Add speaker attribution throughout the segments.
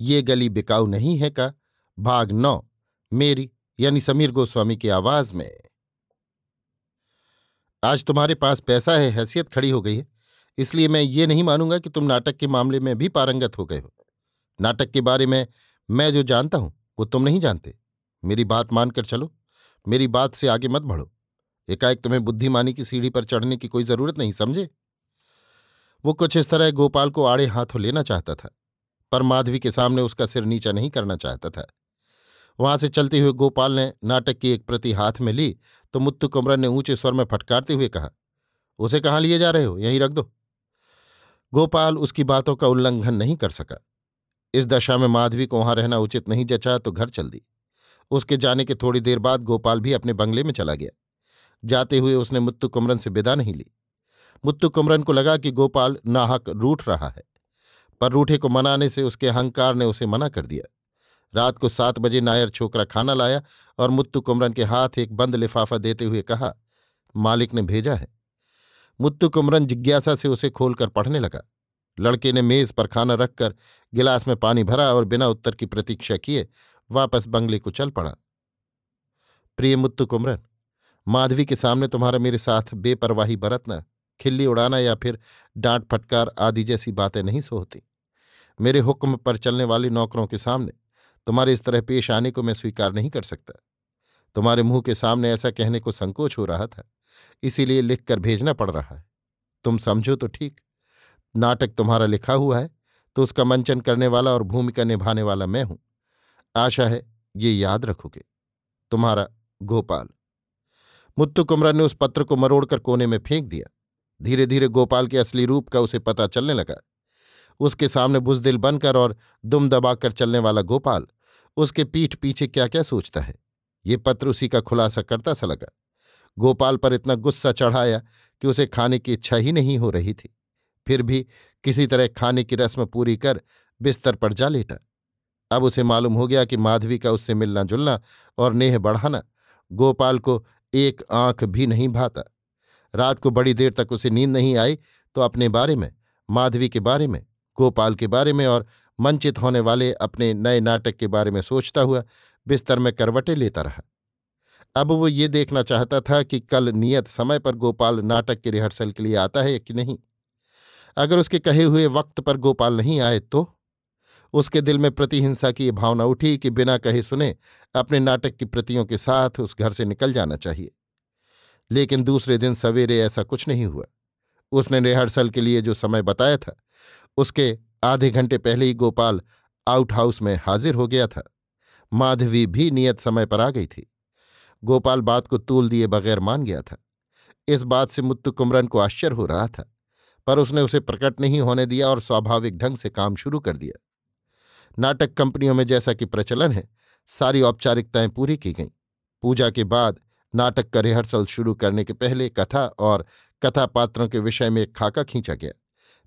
Speaker 1: ये गली बिकाऊ नहीं है का? भाग नौ, मेरी, यानी समीर गोस्वामी की आवाज़ में। आज तुम्हारे पास पैसा है, हैसियत खड़ी हो गई है, इसलिए मैं ये नहीं मानूँगा कि तुम नाटक के मामले में भी पारंगत हो गए हो। नाटक के बारे में मैं जो जानता हूँ, वो तुम नहीं जानते। मेरी बात मानकर चलो, मेरी बात से आगे मत बढ़ो। एकाएक तुम्हें बुद्धिमानी की सीढ़ी पर चढ़ने की कोई ज़रूरत नहीं, समझे? वो कुछ इस तरह गोपाल को आड़े हाथों लेना चाहता था। पर माधवी के सामने उसका सिर नीचा नहीं करना चाहता था। वहाँ से चलते हुए गोपाल ने नाटक की एक प्रति हाथ में ली तो मुत्तु कुमरन ने ऊँचे स्वर में फटकारते हुए कहा, उसे कहाँ लिए जा रहे हो? यहीं रख दो। गोपाल उसकी बातों का उल्लंघन नहीं कर सका। इस दशा में माधवी को वहाँ रहना उचित नहीं जचा तो घर चल दी। उसके जाने के थोड़ी देर बाद गोपाल भी अपने बंगले में चला गया। जाते हुए उसने मुत्तु कुमरन से विदा नहीं ली। मुत्तु कुमरन को लगा कि गोपाल नाहक रूठ रहा है। पर रूठे को मनाने से उसके अहंकार ने उसे मना कर दिया। रात को सात बजे नायर छोकरा खाना लाया और मुत्तु कुमरन के हाथ एक बंद लिफाफा देते हुए कहा, मालिक ने भेजा है। मुत्तु कुमरन जिज्ञासा से उसे खोलकर पढ़ने लगा। लड़के ने मेज पर खाना रखकर गिलास में पानी भरा और बिना उत्तर की प्रतीक्षा किए वापस बंगले को चल पड़ा। प्रिय मुत्तु कुमरन, माधवी के सामने तुम्हारा मेरे साथ बेपरवाही बरतना। खिल्ली उड़ाना या फिर डांट फटकार आदि जैसी बातें नहीं सोती मेरे हुक्म पर चलने वाले नौकरों के सामने तुम्हारे इस तरह पेश आने को मैं स्वीकार नहीं कर सकता। तुम्हारे मुँह के सामने ऐसा कहने को संकोच हो रहा था, इसीलिए लिखकर भेजना पड़ रहा है। तुम समझो तो ठीक। नाटक तुम्हारा लिखा हुआ है तो उसका मंचन करने वाला और भूमिका निभाने वाला मैं हूँ। आशा है ये याद रखोगे। तुम्हारा गोपाल। मुत्तु कुमरा ने उस पत्र को मरोड़कर कोने में फेंक दिया। धीरे धीरे गोपाल के असली रूप का उसे पता चलने लगा। उसके सामने बुजदिल बनकर और दुम दबाकर चलने वाला गोपाल, उसके पीठ पीछे क्या क्या सोचता है, ये पत्र उसी का खुलासा करता सा लगा। गोपाल पर इतना गुस्सा चढ़ाया कि उसे खाने की इच्छा ही नहीं हो रही थी। फिर भी किसी तरह खाने की रस्म पूरी कर बिस्तर पर जा लेटा। अब उसे मालूम हो गया कि माधवी का उससे मिलना जुलना और नेह बढ़ाना गोपाल को एक आँख भी नहीं भाता। रात को बड़ी देर तक उसे नींद नहीं आई तो अपने बारे में, माधवी के बारे में, गोपाल के बारे में और मंचित होने वाले अपने नए नाटक के बारे में सोचता हुआ बिस्तर में करवटे लेता रहा। अब वो ये देखना चाहता था कि कल नियत समय पर गोपाल नाटक के रिहर्सल के लिए आता है कि नहीं। अगर उसके कहे हुए वक्त पर गोपाल नहीं आए तो? उसके दिल में प्रतिहिंसा की भावना उठी कि बिना कहे सुने अपने नाटक की प्रतियों के साथ उस घर से निकल जाना चाहिए। लेकिन दूसरे दिन सवेरे ऐसा कुछ नहीं हुआ। उसने रिहर्सल के लिए जो समय बताया था, उसके आधे घंटे पहले ही गोपाल आउट हाउस में हाजिर हो गया था। माधवी भी नियत समय पर आ गई थी। गोपाल बात को तूल दिए बगैर मान गया था। इस बात से मुत्तु कुमरन को आश्चर्य हो रहा था, पर उसने उसे प्रकट नहीं होने दिया और स्वाभाविक ढंग से काम शुरू कर दिया। नाटक कंपनियों में जैसा कि प्रचलन है, सारी औपचारिकताएँ पूरी की गईं। पूजा के बाद नाटक का रिहर्सल शुरू करने के पहले कथा और कथा पात्रों के विषय में एक खाका खींचा गया।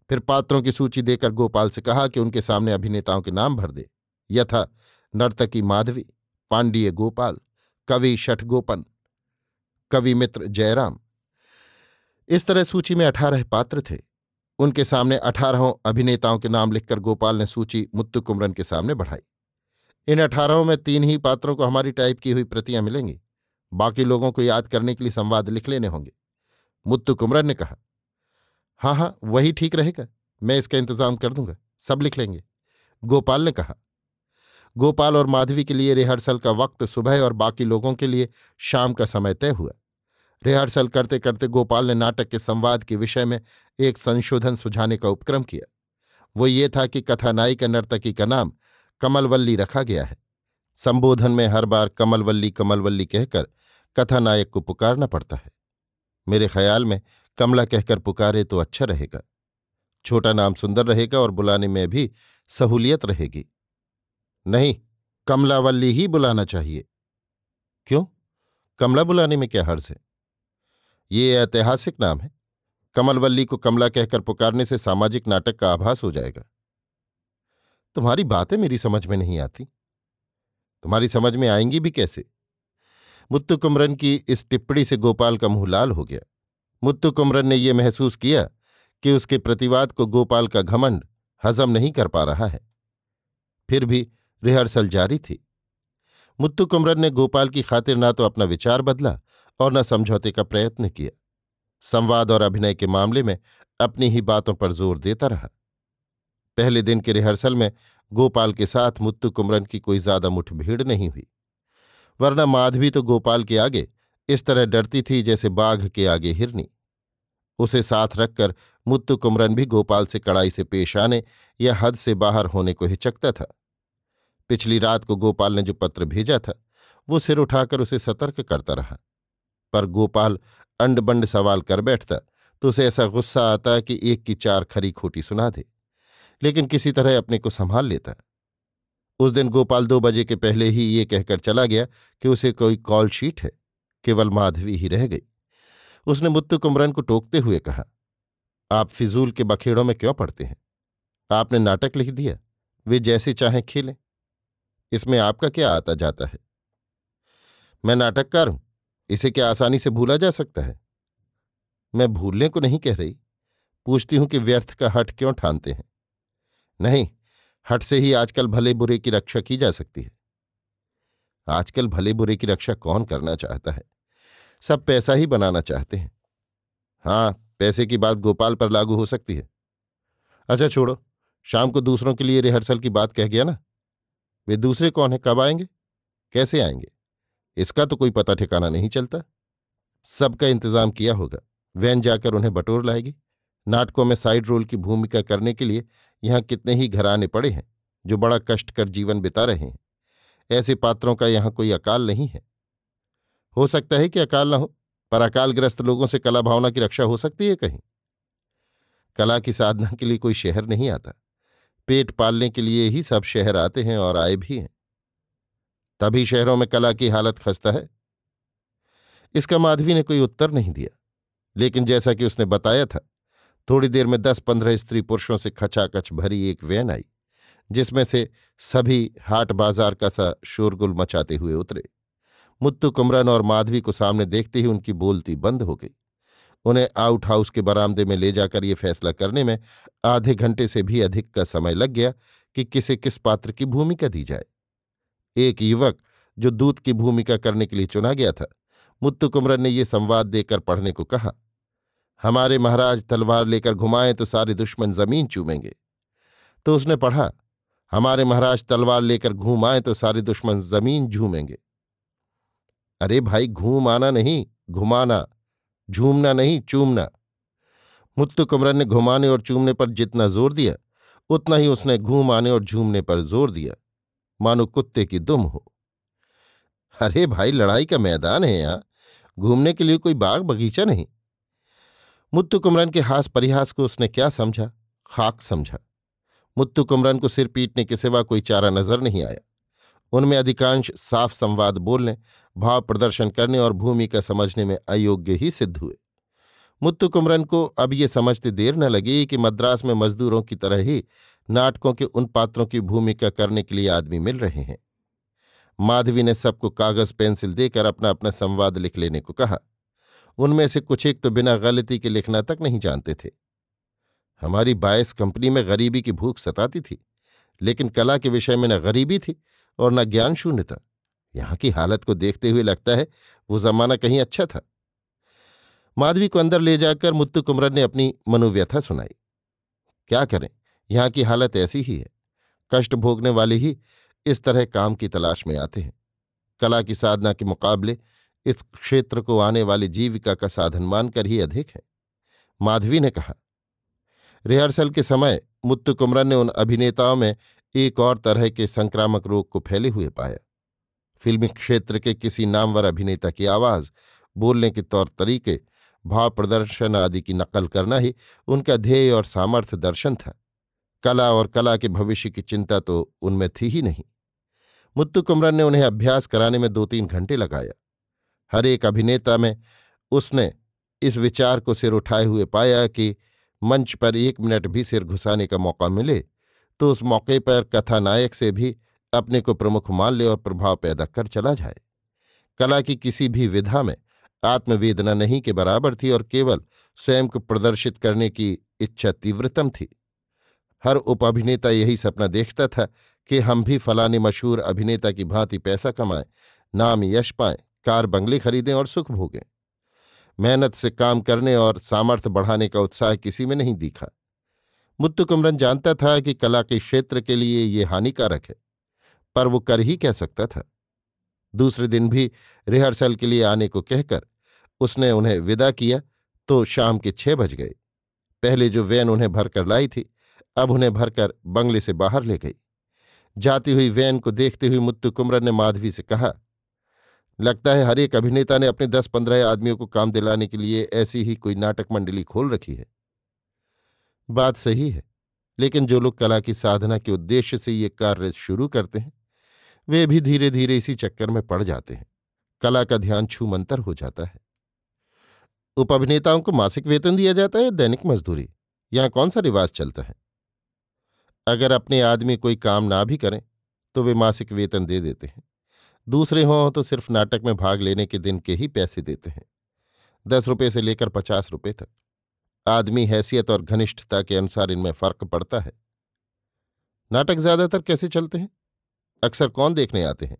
Speaker 1: फिर पात्रों की सूची देकर गोपाल से कहा कि उनके सामने अभिनेताओं के नाम भर दे। यथा, नर्तकी माधवी पांडीय गोपाल, कवि शठगोपन, कवि मित्र जयराम। इस तरह सूची में अठारह पात्र थे। उनके सामने अठारहों अभिनेताओं के नाम लिखकर गोपाल ने सूची मुत्तु कुमरन के सामने बढ़ाई। इन अठारहों में तीन ही पात्रों को हमारी टाइप की हुई प्रतियाँ मिलेंगी। बाकी लोगों को याद करने के लिए संवाद लिख लेने होंगे। मुत्तु कुमरन ने कहा हाँ हाँ वही ठीक रहेगा, मैं इसका इंतज़ाम कर दूँगा, सब लिख लेंगे। गोपाल ने कहा, गोपाल और माधवी के लिए रिहर्सल का वक्त सुबह और बाकी लोगों के लिए शाम का समय तय हुआ। रिहर्सल करते करते गोपाल ने नाटक के संवाद के विषय में एक संशोधन सुझाने का उपक्रम किया। वो ये था कि कथानायिका नर्तकी का नाम कमलवल्ली रखा गया है। संबोधन में हर बार कमलवल्ली कमलवल्ली कहकर कथानायक को पुकारना पड़ता है। मेरे ख्याल में कमला कहकर पुकारे तो अच्छा रहेगा। छोटा नाम सुंदर रहेगा और बुलाने में भी सहूलियत रहेगी। नहीं, कमलावल्ली ही बुलाना चाहिए। क्यों? कमला बुलाने में क्या हर्ज है? ये ऐतिहासिक नाम है। कमलवल्ली को कमला कहकर पुकारने से सामाजिक नाटक का आभास हो जाएगा। तुम्हारी बातें मेरी समझ में नहीं आती। तुम्हारी समझ में आएँगी भी कैसे? मुत्तु कुमरन की इस टिप्पणी से गोपाल का मुँह लाल हो गया। मुत्तु कुमरन ने यह महसूस किया कि उसके प्रतिवाद को गोपाल का घमंड हजम नहीं कर पा रहा है। फिर भी रिहर्सल जारी थी। मुत्तु कुमरन ने गोपाल की खातिर ना तो अपना विचार बदला और न समझौते का प्रयत्न किया। संवाद और अभिनय के मामले में अपनी ही बातों पर ज़ोर देता रहा। पहले दिन के रिहर्सल में गोपाल के साथ मुत्तु कुमरन की कोई ज़्यादा मुठभेड़ नहीं हुई। वरना माधवी तो गोपाल के आगे इस तरह डरती थी जैसे बाघ के आगे हिरनी। उसे साथ रखकर मुत्तु कुमरन भी गोपाल से कड़ाई से पेश आने या हद से बाहर होने को हिचकता था। पिछली रात को गोपाल ने जो पत्र भेजा था, वो सिर उठाकर उसे सतर्क करता रहा। पर गोपाल अंड बंड सवाल कर बैठता तो उसे ऐसा गुस्सा आता कि एक की चार खरी खोटी सुना दे, लेकिन किसी तरह अपने को संभाल लेता। उस दिन गोपाल दो बजे के पहले ही ये कहकर चला गया कि उसे कोई कॉल शीट है, केवल माधवी ही रह गई। उसने मुत्तु कुमरन को टोकते हुए कहा, आप फिजूल के बखेड़ों में क्यों पढ़ते हैं? आपने नाटक लिख दिया, वे जैसे चाहें खेलें। इसमें आपका क्या आता जाता है? मैं नाटककार हूँ, इसे क्या आसानी से भूला जा सकता है? मैं भूलने को नहीं कह रही, पूछती हूँ कि व्यर्थ का हट क्यों ठानते हैं? नहीं हट से ही आजकल भले बुरे की रक्षा की जा सकती है। आजकल भले बुरे की रक्षा कौन करना चाहता है? सब पैसा ही बनाना चाहते हैं। हाँ पैसे की बात गोपाल पर लागू हो सकती है। अच्छा छोड़ो, शाम को दूसरों के लिए रिहर्सल की बात कह गया ना? वे दूसरे कौन है? कब आएँगे? कैसे आएँगे? इसका तो कोई पता ठिकाना नहीं चलता। सबका इंतज़ाम किया होगा। वैन जाकर उन्हें बटोर लाएगी। नाटकों में साइड रोल की भूमिका करने के लिए यहाँ कितने ही घराने पड़े हैं, जो बड़ा कष्ट कर जीवन बिता रहे हैं। ऐसे पात्रों का यहाँ कोई अकाल नहीं है। हो सकता है कि अकाल न हो, पर अकालग्रस्त लोगों से कला भावना की रक्षा हो सकती है कहीं। कला की साधना के लिए कोई शहर नहीं आता। पेट पालने के लिए ही सब शहर आते हैं और आए भी हैं। तभी शहरों में कला की हालत खस्ता है। इसका माधवी ने कोई उत्तर नहीं दिया, लेकिन जैसा कि उसने बताया था थोड़ी देर में दस पंद्रह स्त्री पुरुषों से खचाखच भरी एक वैन आई, जिसमें से सभी हाट बाज़ार का सा शोरगुल मचाते हुए उतरे। मुत्तु कुमरन और माधवी को सामने देखते ही उनकी बोलती बंद हो गई। उन्हें आउट हाउस के बरामदे में ले जाकर ये फैसला करने में आधे घंटे से भी अधिक का समय लग गया कि किसे किस पात्र की भूमिका दी जाए। एक युवक जो दूत की भूमिका करने के लिए चुना गया था, मुत्तु कुमरन ने ये संवाद देकर पढ़ने को कहा हमारे महाराज तलवार लेकर घुमाएँ तो सारे दुश्मन ज़मीन चूमेंगे। तो उसने पढ़ा, हमारे महाराज तलवार लेकर घूम आए तो सारे दुश्मन ज़मीन झूमेंगे। अरे भाई, घूम आना नहीं, घुमाना, झूमना नहीं, चूमना। मुत्तु कुमरन ने घुमाने और चूमने पर जितना ज़ोर दिया, उतना ही उसने घूम आने और झूमने पर ज़ोर दिया। मानो कुत्ते की दुम हो। अरे भाई, लड़ाई का मैदान है यहाँ। घूमने के लिए कोई बाग बगीचा नहीं। मुत्तु कुमरन के हास परिहास को उसने क्या समझा? खाक समझा। मुत्तु कुमरन को सिर पीटने के सिवा कोई चारा नज़र नहीं आया। उनमें अधिकांश साफ़ संवाद बोलने, भाव प्रदर्शन करने और भूमिका समझने में अयोग्य ही सिद्ध हुए। मुत्तु कुमरन को अब ये समझते देर न लगी कि मद्रास में मजदूरों की तरह ही नाटकों के उन पात्रों की भूमिका करने के लिए आदमी मिल रहे हैं। माधवी ने सबको कागज़, पेंसिल देकर अपना अपना संवाद लिख लेने को कहा। उनमें से कुछ एक तो बिना गलती के लिखना तक नहीं जानते थे। हमारी बायस कंपनी में गरीबी की भूख सताती थी, लेकिन कला के विषय में न गरीबी थी और न ज्ञान शून्यता। यहाँ की हालत को देखते हुए लगता है वो जमाना कहीं अच्छा था। माधवी को अंदर ले जाकर मुत्तु कुमरन ने अपनी मनोव्यथा सुनाई। क्या करें? यहाँ की हालत ऐसी ही है। कष्ट भोगने वाले ही इस तरह काम की तलाश में आते हैं। कला की साधना के मुकाबले इस क्षेत्र को आने वाली जीविका का साधन मानकर ही अधिक है। माधवी ने कहा, रिहर्सल के समय मुत्तु कुमरन ने उन अभिनेताओं में एक और तरह के संक्रामक रोग को फैले हुए पाया। फिल्मी क्षेत्र के किसी नामवर अभिनेता की आवाज़, बोलने के तौर तरीके, भाव प्रदर्शन आदि की नकल करना ही उनका ध्येय और सामर्थ्य दर्शन था। कला और कला के भविष्य की चिंता तो उनमें थी ही नहीं। मुत्तु कुमरन ने उन्हें अभ्यास कराने में दो तीन घंटे लगाया। हर एक अभिनेता में उसने इस विचार को सिर उठाए हुए पाया कि मंच पर एक मिनट भी सिर घुसाने का मौका मिले तो उस मौके पर कथानायक से भी अपने को प्रमुख मान ले और प्रभाव पैदा कर चला जाए। कला की किसी भी विधा में आत्मवेदना नहीं के बराबर थी और केवल स्वयं को प्रदर्शित करने की इच्छा तीव्रतम थी। हर उपअभिनेता यही सपना देखता था कि हम भी फलाने मशहूर अभिनेता की भांति पैसा कमाएँ, नाम यश पाएँ कार बंगले खरीदें और सुख भोगें। मेहनत से काम करने और सामर्थ्य बढ़ाने का उत्साह किसी में नहीं दिखा। मुत्तु कुमरन जानता था कि कला के क्षेत्र के लिए ये हानिकारक है, पर वो कर ही कह सकता था। दूसरे दिन भी रिहर्सल के लिए आने को कहकर उसने उन्हें विदा किया तो शाम के छह बज गए। पहले जो वैन उन्हें भरकर लाई थी, अब उन्हें भरकर बंगले से बाहर ले गई। जाती हुई वैन को देखते हुए मुत्तु कुमरन ने माधवी से कहा लगता है हर एक अभिनेता ने अपने दस पंद्रह आदमियों को काम दिलाने के लिए ऐसी ही कोई नाटक मंडली खोल रखी है। बात सही है, लेकिन जो लोग कला की साधना के उद्देश्य से ये कार्य शुरू करते हैं, वे भी धीरे धीरे इसी चक्कर में पड़ जाते हैं। कला का ध्यान छूमंतर हो जाता है। उपअभिनेताओं को मासिक वेतन दिया जाता है, दैनिक मजदूरी, यहाँ कौन सा रिवाज चलता है? अगर अपने आदमी कोई काम ना भी करें तो वे मासिक वेतन दे देते हैं। दूसरे हों तो सिर्फ़ नाटक में भाग लेने के दिन के ही पैसे देते हैं। दस रुपये से लेकर पचास रुपये तक। आदमी हैसियत और घनिष्ठता के अनुसार इनमें फ़र्क पड़ता है। नाटक ज़्यादातर कैसे चलते हैं? अक्सर कौन देखने आते हैं?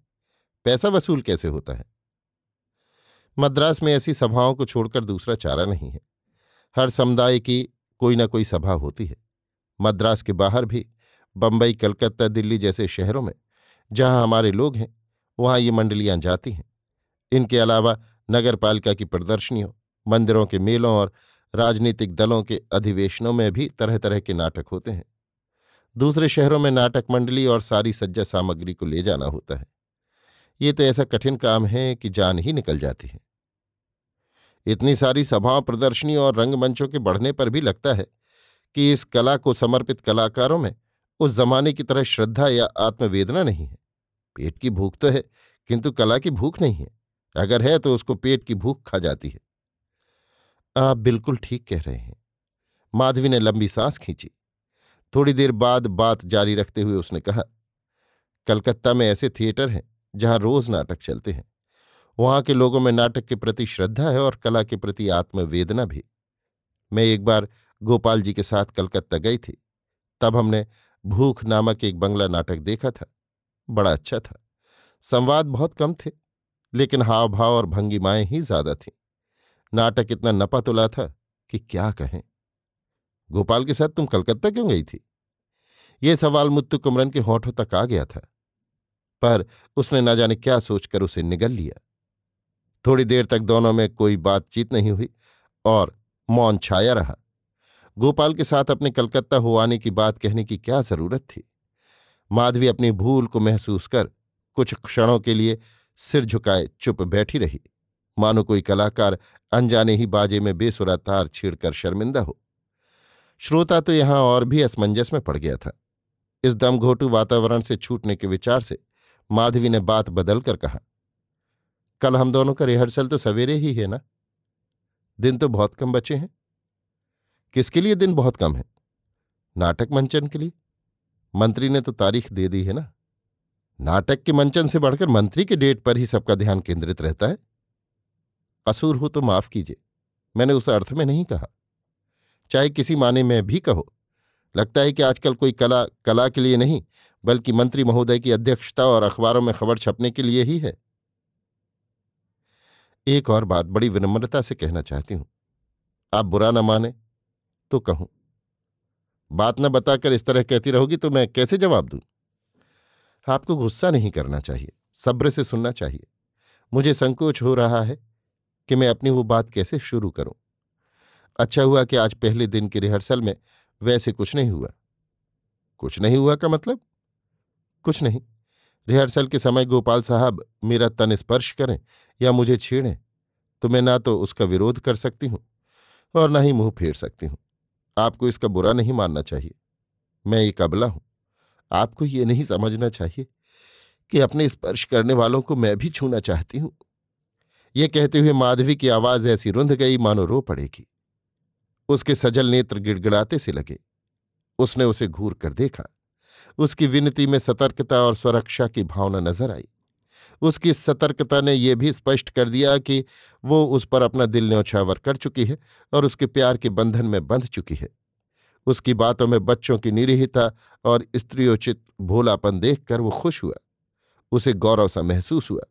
Speaker 1: पैसा वसूल कैसे होता है? मद्रास में ऐसी सभाओं को छोड़कर दूसरा चारा नहीं है। हर समुदाय की कोई ना कोई सभा होती है। मद्रास के बाहर भी, बंबई, कलकत्ता, दिल्ली जैसे शहरों में, जहाँ हमारे लोग हैं वहाँ ये मंडलियाँ जाती हैं। इनके अलावा नगर पालिका की प्रदर्शनियों, मंदिरों के मेलों और राजनीतिक दलों के अधिवेशनों में भी तरह तरह के नाटक होते हैं। दूसरे शहरों में नाटक मंडली और सारी सज्जा सामग्री को ले जाना होता है। ये तो ऐसा कठिन काम है कि जान ही निकल जाती है। इतनी सारी सभाओं, प्रदर्शनियों और रंगमंचों के बढ़ने पर भी लगता है कि इस कला को समर्पित कलाकारों में उस जमाने की तरह श्रद्धा या आत्मवेदना नहीं है। पेट की भूख तो है, किंतु कला की भूख नहीं है। अगर है तो उसको पेट की भूख खा जाती है। आप बिल्कुल ठीक कह रहे हैं। माधवी ने लंबी सांस खींची। थोड़ी देर बाद बात जारी रखते हुए उसने कहा, कलकत्ता में ऐसे थिएटर हैं जहाँ रोज नाटक चलते हैं। वहाँ के लोगों में नाटक के प्रति श्रद्धा है और कला के प्रति आत्मवेदना भी। मैं एक बार गोपाल जी के साथ कलकत्ता गई थी। तब हमने भूख नामक एक बंगला नाटक देखा था। बड़ा अच्छा था। संवाद बहुत कम थे, लेकिन हाव भाव और भंगिमाएँ ही ज़्यादा थीं। नाटक इतना नपा तुला था कि क्या कहें। गोपाल के साथ तुम कलकत्ता क्यों गई थी? ये सवाल मुत्तु कुमरन के होठों तक आ गया था, पर उसने न जाने क्या सोचकर उसे निगल लिया। थोड़ी देर तक दोनों में कोई बातचीत नहीं हुई और मौन छाया रहा। गोपाल के साथ अपने कलकत्ता हो आने की बात कहने की क्या ज़रूरत थी? माधवी अपनी भूल को महसूस कर कुछ क्षणों के लिए सिर झुकाए, चुप बैठी रही। मानो कोई कलाकार अनजाने ही बाजे में बेसुरा तार छेड़कर शर्मिंदा हो। श्रोता तो यहाँ और भी असमंजस में पड़ गया था। इस दमघोटू वातावरण से छूटने के विचार से माधवी ने बात बदलकर कहा, कल हम दोनों का रिहर्सल तो सवेरे ही है ना? दिन तो बहुत कम बचे हैं। किसके लिए दिन बहुत कम है? नाटक मंचन के लिए? मंत्री ने तो तारीख दे दी है ना। नाटक के मंचन से बढ़कर मंत्री के डेट पर ही सबका ध्यान केंद्रित रहता है। कसूर हो तो माफ़ कीजिए, मैंने उस अर्थ में नहीं कहा। चाहे किसी माने में भी कहो, लगता है कि आजकल कोई कला कला के लिए नहीं, बल्कि मंत्री महोदय की अध्यक्षता और अखबारों में खबर छपने के लिए ही है। एक और बात बड़ी विनम्रता से कहना चाहती हूँ। आप बुरा न माने तो कहूँ। बात न बताकर इस तरह कहती रहोगी तो मैं कैसे जवाब दूँ? आपको गुस्सा नहीं करना चाहिए, सब्र से सुनना चाहिए। मुझे संकोच हो रहा है कि मैं अपनी वो बात कैसे शुरू करूँ। अच्छा हुआ कि आज पहले दिन की रिहर्सल में वैसे कुछ नहीं हुआ। कुछ नहीं हुआ का मतलब? कुछ नहीं। रिहर्सल के समय गोपाल साहब मेरा तन स्पर्श करें या मुझे छेड़ें तो मैं ना तो उसका विरोध कर सकती हूँ और ना ही मुँह फेर सकती हूँ। आपको इसका बुरा नहीं मानना चाहिए। मैं एक अबला हूँ। आपको ये नहीं समझना चाहिए कि अपने स्पर्श करने वालों को मैं भी छूना चाहती हूँ। ये कहते हुए माधवी की आवाज़ ऐसी रुंध गई, मानो रो पड़ेगी। उसके सजल नेत्र गिड़गिड़ाते से लगे। उसने उसे घूर कर देखा। उसकी विनती में सतर्कता और सुरक्षा की भावना नज़र आई। उसकी सतर्कता ने यह भी स्पष्ट कर दिया कि वो उस पर अपना दिल न्यौछावर कर चुकी है और उसके प्यार के बंधन में बंध चुकी है। उसकी बातों में बच्चों की निरीहता और स्त्रियोचित भोलापन देखकर वो खुश हुआ। उसे गौरव सा महसूस हुआ।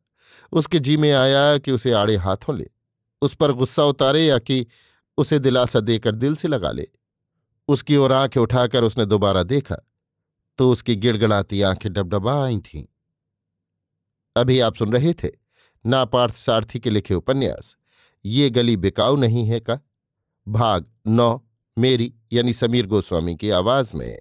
Speaker 1: उसके जी में आया कि उसे आड़े हाथों ले। उस पर गुस्सा उतारे या कि उसे दिलासा देकर दिल से लगा ले। उसकी ओर आँखें उठाकर उसने दोबारा देखा तो उसकी गिड़गड़ाती आँखें डबडबा आई थीं। अभी आप सुन रहे थे नापार्थ सारथी के लिखे उपन्यास, ये गली बिकाऊ नहीं है का भाग नौ, मेरी यानी समीर गोस्वामी की आवाज़ में।